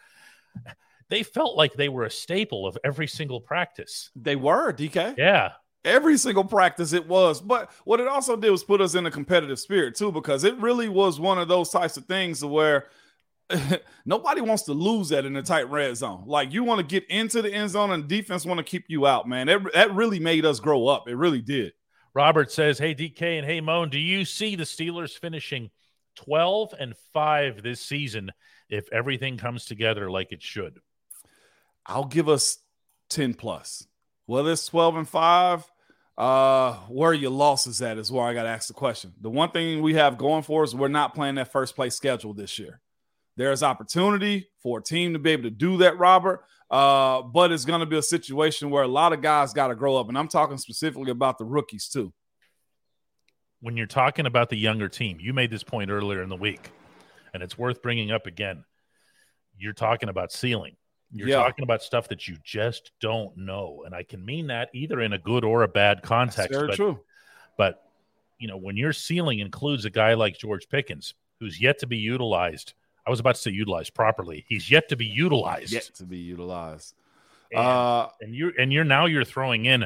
they felt like they were a staple of every single practice. They were, DK. Yeah. Every single practice it was. But what it also did was put us in a competitive spirit too, because it really was one of those types of things where nobody wants to lose that in a tight red zone. Like you want to get into the end zone and defense want to keep you out, man. That, that really made us grow up. It really did. Robert says, Hey, DK and hey, Moan, do you see the Steelers finishing 12 and 5 this season if everything comes together like it should? I'll give us 10 plus. Whether it's 12 and 5, uh, where your losses at is where I got to ask the question. The one thing we have going for us, we're not playing that first place schedule this year. There's opportunity for a team to be able to do that, Robert. Uh, but it's going to be a situation where a lot of guys got to grow up. And I'm talking specifically about the rookies, too. When you're talking about the younger team, you made this point earlier in the week, and it's worth bringing up again. You're talking about ceiling. You're Yeah. talking about stuff that you just don't know. And I can mean that either in a good or a bad context. Very but, true. but, you know, when your ceiling includes a guy like George Pickens, who's yet to be utilized, I was about to say utilized properly. He's yet to be utilized. Yet to be utilized. And, Uh, and you're and you're now you're throwing in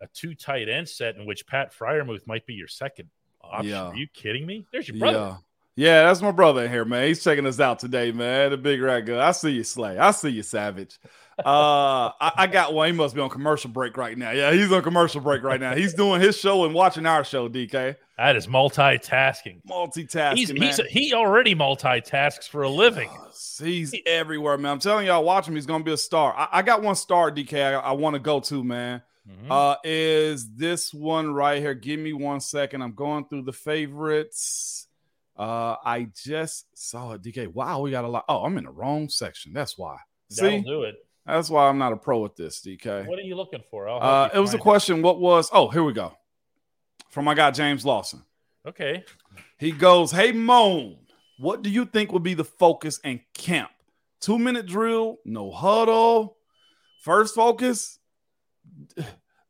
a two tight end set in which Pat Freiermuth might be your second option. Yeah. Are you kidding me? There's your brother. Yeah. That's my brother in here, man. He's checking us out today, man. The big rat good. I see you, Slay. I see you, Savage. Uh, I, I got one. He must be on commercial break right now. Yeah, he's on commercial break right now. He's doing his show and watching our show. DK That is multitasking. multitasking. He's, man. he's he already multitasks for a living. He's everywhere, man. I'm telling y'all, watch him. He's gonna be a star. I, I got one star, DK. I, I want to go to, man. Mhm. Uh, is this one right here? Give me one second. I'm going through the favorites. Uh, I just saw it, DK. Wow, we got a lot. Oh, I'm in the wrong section. That's why. That'll See, do it. that's why I'm not a pro at this, DK. What are you looking for? Uh, you it was a question. What was? Oh, here we go. From my guy James Lawson. Okay. He goes, Hey, Moan, what do you think would be the focus and camp? Two minute drill, no huddle. First focus,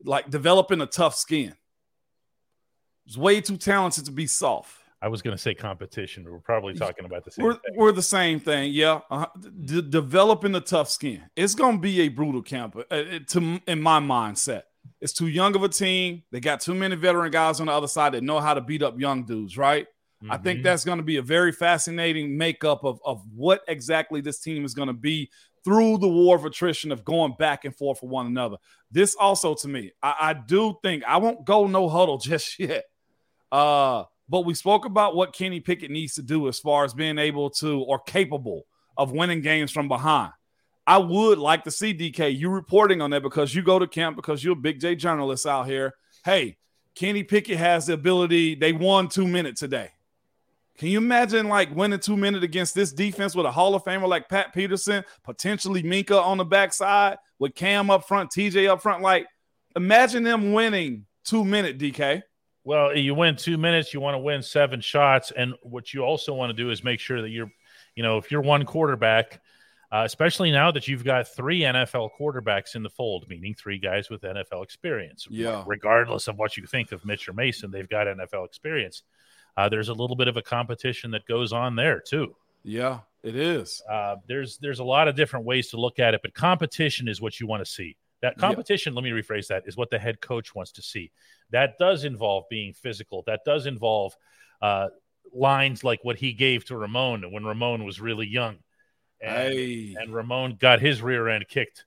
like developing a tough skin. It's way too talented to be soft. I was going to say competition. but We're probably talking about the same We're, thing. we're the same thing, yeah. Uh, d- developing the tough skin. It's going to be a brutal camp, uh, it- to in my mindset. It's too young of a team. They got too many veteran guys on the other side that know how to beat up young dudes, right? I think Mhm. that's going to be a very fascinating makeup of, of what exactly this team is going to be through the war of attrition of going back and forth with one another. This also, to me, I, I do think I won't go no huddle just yet. Uh, but we spoke about what Kenny Pickett needs to do as far as being able to or capable of winning games from behind. I would like to see DK you reporting on that because you go to camp because you're a big J journalist out here. Hey, Kenny Pickett has the ability. They won two minutes today. Can you imagine like winning two minutes against this defense with a Hall of Famer like Pat Peterson, potentially Minkah on the backside with Cam up front, TJ up front? Like, imagine them winning two minute DK. Well, you win two minutes, you want to win seven shots. And what you also want to do is make sure that you're, you know, if you're one quarterback, uh, especially now that you've got three NFL quarterbacks in the fold, meaning three guys with NFL experience. Yeah. Regardless of what you think of Mitch or Mason, they've got NFL experience. Uh, there's a little bit of a competition that goes on there too. Yeah, it is. Uh, there's there's a lot of different ways to look at it, but competition is what you want to see. That Yeah. competition, let me rephrase that, is what the head coach wants to see. That does involve being physical. That does involve uh, lines like what he gave to Ramon when Ramon was really young, and, Hey. and Ramon got his rear end kicked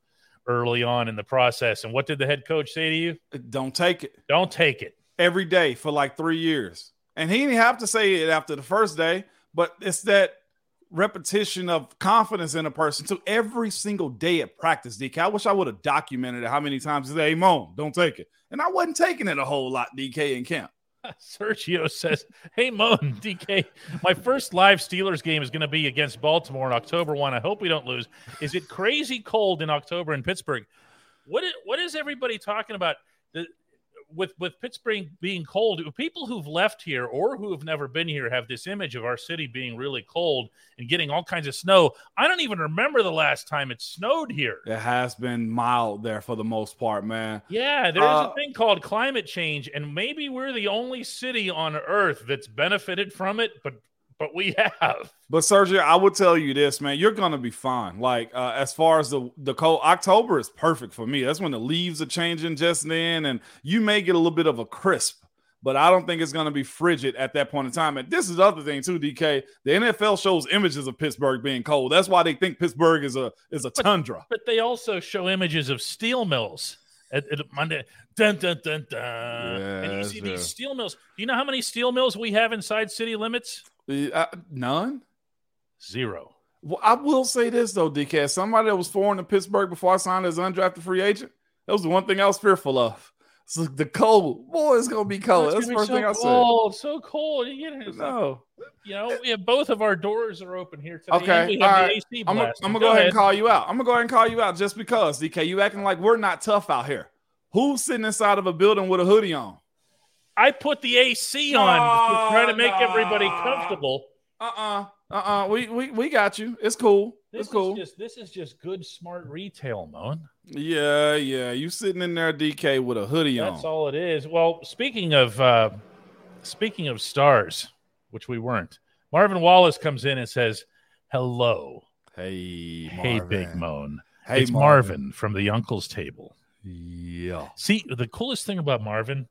early on in the process. And what did the head coach say to you? Don't take it Don't take it. every day for like three years. And he didn't have to say it after the first day, but it's that repetition of confidence in a person to every single day at practice. DK, I wish I would have documented it how many times he said, Hey, Moan, don't take it. And I wasn't taking it a whole lot, DK, in camp. Sergio says, Hey, Moan, DK, my first live Steelers game is going to be against Baltimore on October 1. I hope we don't lose. Is it crazy cold in October in Pittsburgh? What is, what is everybody talking about? With with Pittsburgh being cold, people who've left here or who have never been here have this image of our city being really cold and getting all kinds of snow. I don't even remember the last time it snowed here. It has been mild there for the most part, man. Yeah, there's Uh, a thing called climate change, and maybe we're the only city on Earth that's benefited from it, but but we have. But Sergio, I would tell you this, man. You're gonna be fine. Like uh, as far as the the cold, October is perfect for me. That's when the leaves are changing just then, and you may get a little bit of a crisp. But I don't think it's gonna be frigid at that point in time. And this is the other thing too, DK. The NFL shows images of Pittsburgh being cold. That's why they think Pittsburgh is a is a tundra. But they also show images of steel mills at, at Monday. Dun dun dun dun. and you see true. these steel mills. Do you know how many steel mills we have inside city limits? Uh, none. Zero. Well, I will say this though, DK. Somebody that was foreign in Pittsburgh before I signed as undrafted free agent, that was the one thing I was fearful of. So the cold, boy, it's gonna be cold. It's That's the first so thing I said. cold, So cold. You, get it. No. you know, we have both of our doors are open here today. Okay. All have I'm gonna go, go ahead and call you out. I'm gonna go ahead and call you out just because, DK. You acting like we're not tough out here. Who's sitting inside of a building with a hoodie on? I put the AC on to try to make everybody comfortable. Uh-uh. Uh-uh. We we we got you. It's cool. This it's cool. is just this is just good, smart retail, Moan. Yeah, yeah. You sitting in there, DK, with a hoodie That's on. That's all it is. Well, speaking of uh speaking of stars, which we weren't, Marvin Wallace comes in and says, "Hello, Hey, hey, Big Moan. Hey, it's Marvin. from the Uncle's Table." Yeah. See, the coolest thing about Marvin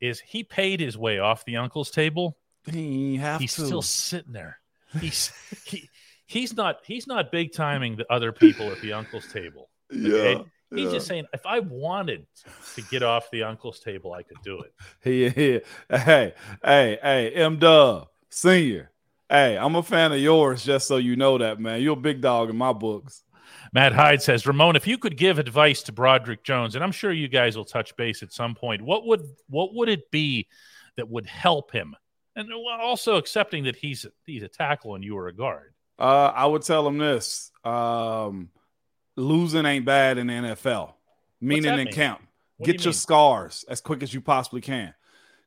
is he paid his way off the Uncle's Table. He have He's to. still sitting there. He's he, he's not he's not big timing the other people at the Uncle's Table. okay? yeah. He's yeah. just saying, if I wanted to get off the uncle's table, I could do it. Yeah, Hey, hey, hey, M Dub, senior. Hey, I'm a fan of yours, just so you know that, man. You're a big dog in my books. Matt Hyde says, Ramon, if you could give advice to Broderick Jones, and I'm sure you guys will touch base at some point, what would what would it be that would help him? And also accepting that he's he's a tackle and you are a guard. Uh, I would tell him this: um, losing ain't bad in the NFL. Meaning in mean? camp, What get you your mean? scars as quick as you possibly can.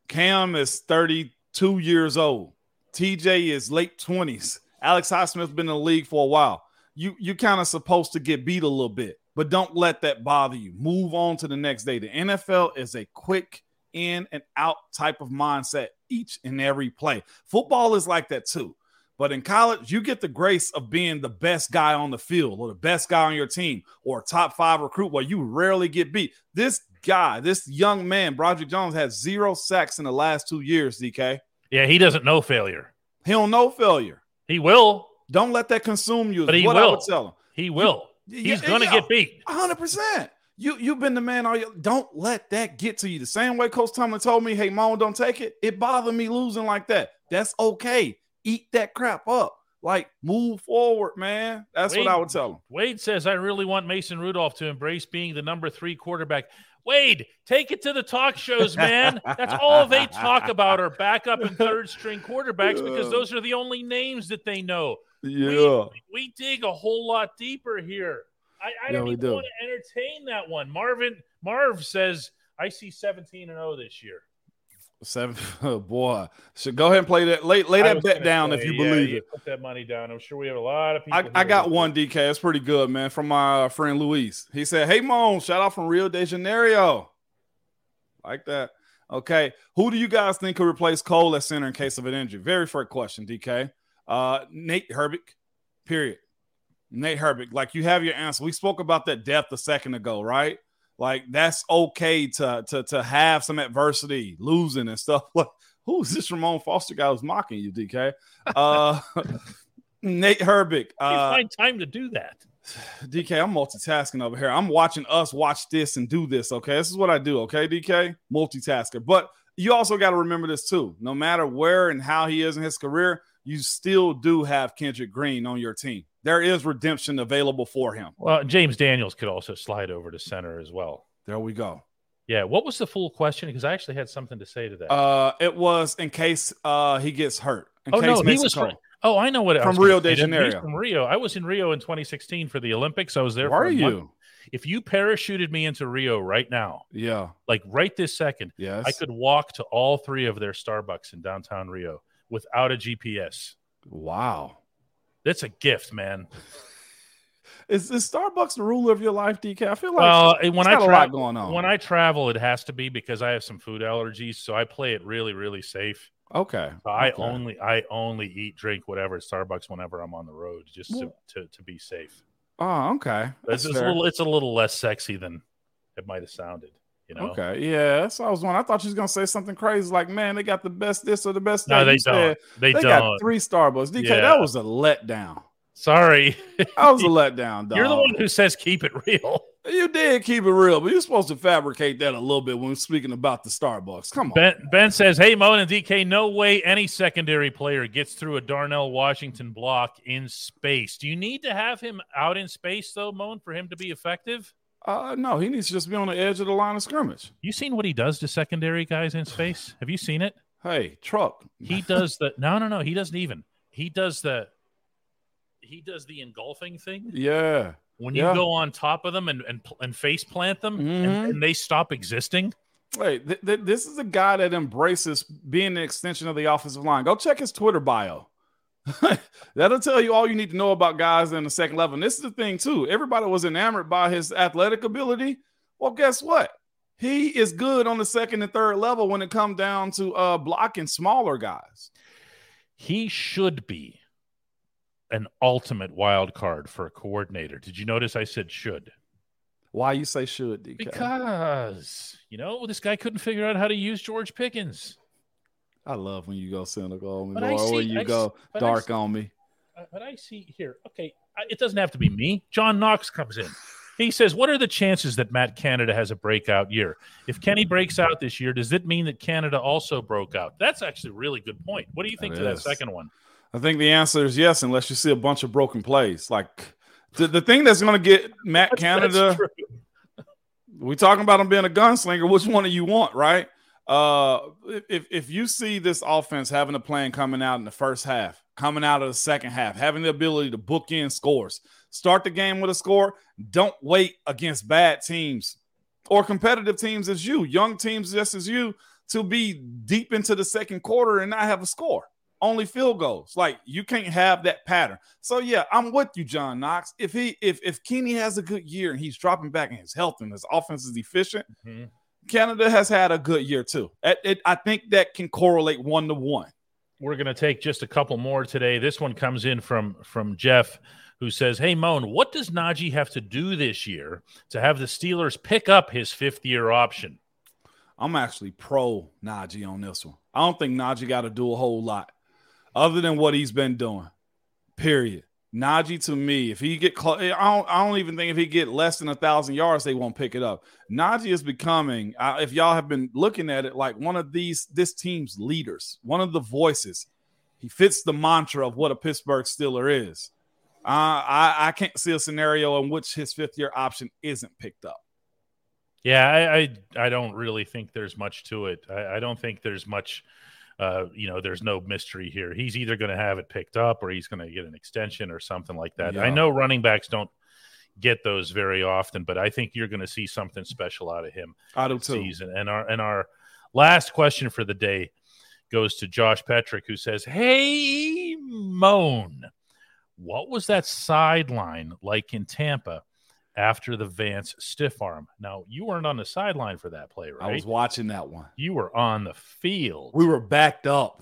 Cam is 32 years old. TJ is late 20s. Alex Highsmith's been in the league for a while. You you kind of supposed to get beat a little bit, but don't let that bother you. Move on to the next day. The NFL is a quick in and out type of mindset each and every play. Football is like that too. But in college, you get the grace of being the best guy on the field or the best guy on your team or top five recruit where you rarely get beat. This guy, this young man, Broderick Jones, has zero sacks in the last two years, DK. Yeah, he doesn't know failure. He don't know failure. He will. Don't let that consume you. But he what I will. would tell him. He will. Yeah, He's gonna yeah. get beat. hundred percent. You you've been the man all your don't let that get to you. The same way Coach Tomlin told me, hey Mom, don't take it. It bothered me losing like that. That's okay. Eat that crap up. Like move forward, man. That's Wade- what I would tell him. Wade says, I really want Mason Rudolph to embrace being the number three quarterback. Wade, take it to the talk shows, man. That's all they talk about are backup and third string quarterbacks because those are the only names that they know. Yeah. We, we dig a whole lot deeper here. I, I Yeah, don't even do. want to entertain that one. Marvin Marv says, I see 17 and 0 this year. Seven oh, boy. So go ahead and play that. Lay, lay that bet down say, if you yeah, believe it. Put that money down. I'm sure we have a lot of people. I, I got one DK. It's pretty good, man, from my uh, friend Luis. He said, Hey Moan, shout out from Rio de Janeiro. Like that. Okay. Who do you guys think could replace Cole at center in case of an injury? Very fair question, DK. Uh Nate Herbig, period. Nate Herbig. Like you have your answer. We spoke about that depth a second ago, right? Like that's okay to to to have some adversity, losing and stuff. Like who's this Ramon Foster guy who's mocking you, DK? Uh Nate Herbig. You Uh find time to do that. DK, I'm multitasking over here. I'm watching us watch this and do this. Okay. This is what I do. Okay, DK, multitasker. But you also got to remember this too. No matter where and how he is in his career, you still do have Kendrick Green on your team. There is redemption available for him. Well, James Daniels could also slide over to center as well. There we go. Yeah. What was the full question? Because I actually had something to say to that. Uh, it was in case uh he gets hurt. In oh case no, he was from. Oh, I know what From Rio de Janeiro. From Rio, I was in Rio in 2016 for the Olympics. I was there. Where for are a month. you? If you parachuted me into Rio right now, Yeah. like right this second, Yes. I could walk to all three of their Starbucks in downtown Rio without a GPS. Wow. That's a gift, man. Is, is Starbucks the ruler of your life, DK? I feel like well, when I got a lot travel, going on. when I travel, it has to be because I have some food allergies, so I play it really, really safe. okay. So I okay. only, I only eat, drink whatever at Starbucks whenever I'm on the road, just to, Well- to, to be safe. Oh, okay. That's it's a little, it's a little less sexy than it might have sounded. You know, Okay, yeah, that's what I was wondering. I thought you was gonna say something crazy like, "Man, they got the best this or the best that." no, they don't. said They, They, don't. got three Starbucks. DK, Yeah. that was a letdown. Sorry, That was a letdown, dog. you're the one who says keep it real. You did keep it real, but you're supposed to fabricate that a little bit when speaking about the Starbucks. Come on. Ben, ben says, Hey, Moan and DK, no way any secondary player gets through a Darnell Washington block in space. Do you need to have him out in space, though, Moan, for him to be effective? Uh, no, he needs to just be on the edge of the line of scrimmage. You seen what he does to secondary guys in space? Have you seen it? Hey, truck. He does the no, no, no. He doesn't even. He does the. He does the engulfing thing. Yeah. When you Yeah. go on top of them and and, and face plant them, Mhm. and, and they stop existing. Wait, th- th- this is a guy that embraces being an extension of the offensive line. Go check his Twitter bio. That'll tell you all you need to know about guys in the second level. And this is the thing, too. Everybody was enamored by his athletic ability. Well, guess what? He is good on the second and third level when it comes down to uh, blocking smaller guys. He should be an ultimate wild card for a coordinator. Did you notice I said should? Why you say should, DK? Because you know this guy couldn't figure out how to use George Pickens. I love when you go cynical on me, or see- when you I go s- but I dark s- on me. Uh, but I see here. Okay, I- it doesn't have to be me. John Knox comes in. He says, "What are the chances that Matt Canada has a breakout year? If Kenny breaks out this year, does it mean that Canada also broke out?" That's actually a really good point. What do you think That to that second one? I think the answer is yes, unless you see a bunch of broken plays. Like the, the thing that's going to get Matt That's Canada, true. we talking about him being a gunslinger. Which one do you want, right? Uh, if if you see this offense having a plan coming out in the first half, coming out of the second half, having the ability to book in scores, start the game with a score. Don't wait against bad teams or competitive teams as you, young teams just as you, to be deep into the second quarter and not have a score. Only field goals. Like you can't have that pattern. So yeah, I'm with you, John Knox. If he if if Kenny has a good year and he's dropping back and his health and his offense is efficient, Mhm. Canada has had a good year too. It- it- I think that can correlate one to one. We're going to take just a couple more today. This one comes in from from Jeff, who says, "Hey Moan, what does Najee have to do this year to have the Steelers pick up his fifth year option?" I'm actually pro Najee on this one. I don't think Najee got to do a whole lot other than what he's been doing. Period. Najee to me, if he get close, I don't, I don't even think if he get less than a thousand yards, they won't pick it up. Najee is becoming, uh, if y'all have been looking at it, like one of these this team's leaders, one of the voices. He fits the mantra of what a Pittsburgh Steeler is. Uh, I I can't see a scenario in which his fifth year option isn't picked up. Yeah, I, I I don't really think there's much to it. I, I don't think there's much. Uh, you know, there's no mystery here. He's either going to have it picked up or he's going to get an extension or something like that. I know running backs don't get those very often, but I think you're going to see something special out of him Out of season. And our and our last question for the day goes to Josh Petrick, who says, "Hey, Moan, what was that sideline like in Tampa after the Vance stiff arm? Now you weren't on the sideline for that play, right? I was watching that one. you were on the field. We were backed up.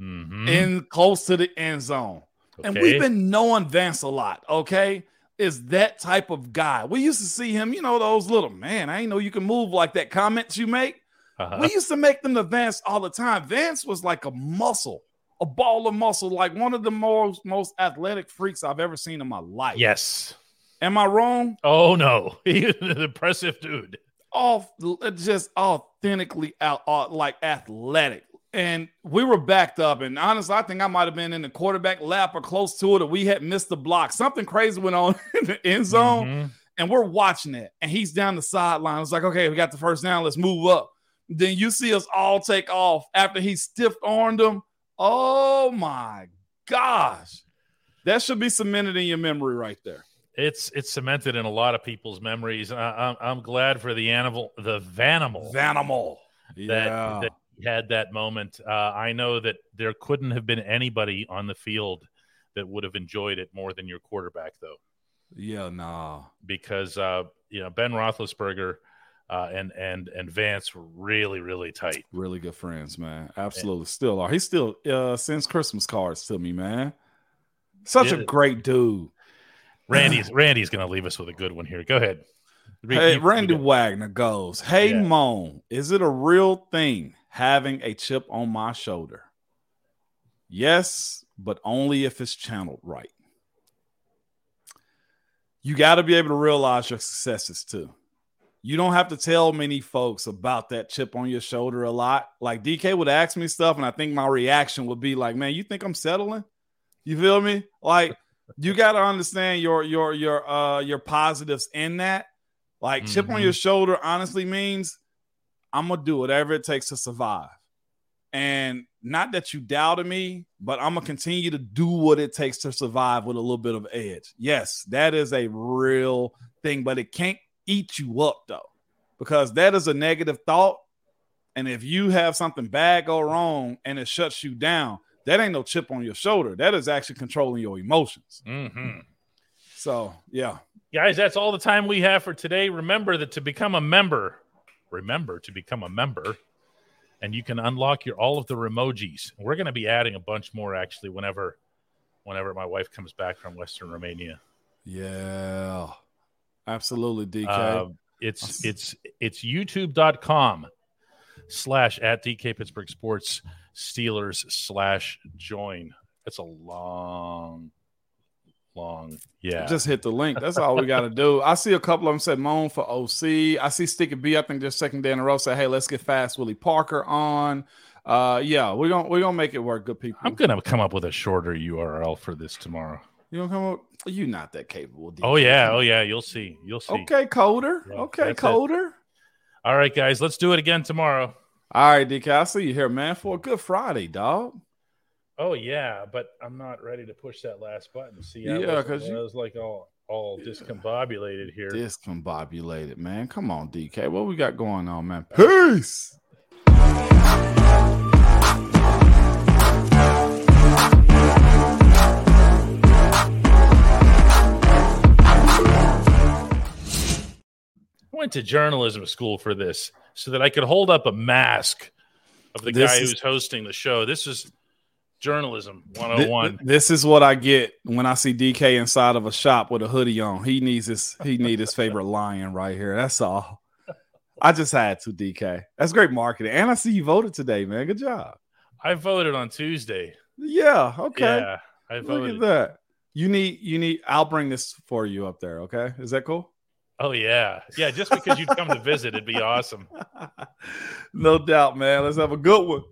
Mhm. in close to the end zone. And we've been knowing Vance a lot, okay? Is that type of guy. We used to see him, you know, those little man, I ain't know you can move like that comments you make. Uh-huh. We used to make them to Vance all the time. Vance was like a muscle, a ball of muscle, like one of the most most athletic freaks I've ever seen in my life. yes. Am I wrong? Oh no, he's an impressive dude. Off just authentically out uh, like athletic. And we were backed up. And honestly, I think I might have been in the quarterback lap or close to it, or we had missed the block. Something crazy went on in the end zone. Mhm. And we're watching it. And he's down the sideline. It's like, okay, we got the first down. Let's move up. Then you see us all take off after he stiff armed them. Oh my gosh. That should be cemented in your memory right there. It's it's cemented in a lot of people's memories. I, I'm I'm glad for the animal, the Vanimal. Vanimal. that, that he had that moment. Uh, I know that there couldn't have been anybody on the field that would have enjoyed it more than your quarterback, though, yeah, nah. because uh, you know Ben Roethlisberger uh, and and and Vance were really really tight. Really good friends, man. Absolutely. Still are. He still uh sends Christmas cards to me, man. Such a great dude. Randy's Randy's going to leave us with a good one here. Go ahead. Hey, Randy Wagner goes, Hey Yeah. Moan, is it a real thing having a chip on my shoulder? Yes, but only if it's channeled right. you got to be able to realize your successes too. You don't have to tell many folks about that chip on your shoulder a lot. Like DK would ask me stuff, and I think my reaction would be like, "Man, you think I'm settling?" You feel me? Like you got to understand your your your uh your positives in that. Like mm-hmm. chip on your shoulder honestly means I'm gonna do whatever it takes to survive. And not that you doubted me, but I'm gonna continue to do what it takes to survive with a little bit of edge. Yes, that is a real thing, but it can't eat you up though, because that is a negative thought. And if you have something bad go wrong and it shuts you down, that ain't no chip on your shoulder. That is actually controlling your emotions. Mm-hmm. So, yeah. Guys, that's all the time we have for today. Remember that to become a member, remember to become a member, and you can unlock your all of the emojis. We're going to be adding a bunch more actually whenever whenever my wife comes back from Western Romania. Yeah. Absolutely, DK. Uh, it's it's it's youtube.com slash at DK Pittsburgh Sports Steelers slash join. That's a long, long, yeah. Just hit the link. That's all we got to do. I see a couple of them said moan for OC. I see Sticky B. I think just second day in a row say, hey, let's get fast Willie Parker on. Uh, yeah, we're gonna we're gonna make it work, good people. I'm gonna come up with a shorter URL for this tomorrow. You gonna come up? You're not that capable. Oh yeah, oh yeah. You'll see. You'll see. Okay, coder. Yeah, okay, coder. It. All right, guys. Let's do it again tomorrow. All right, DK. I'll see you here, man, for a good Friday, dog. Oh yeah, but I'm not ready to push that last button. See, I yeah, because you was like all all discombobulated here. Discombobulated, man. Come on, DK. What we got going on, man? Peace. went to journalism school for this so that I could hold up a mask of the this guy is, who's hosting the show. This is journalism 101. This, this is what I get when I see DK inside of a shop with a hoodie on. He needs his he need his favorite lion right here. That's all. I just had to DK. That's great marketing. And I see you voted today, man. Good job. I voted on Tuesday. Yeah, okay. Yeah, I voted. Look at that. You need you need I'll bring this for you up there, okay? Is that cool? Oh yeah, yeah. Just because you'd come to visit, it'd be awesome. no doubt, man. Let's have a good one.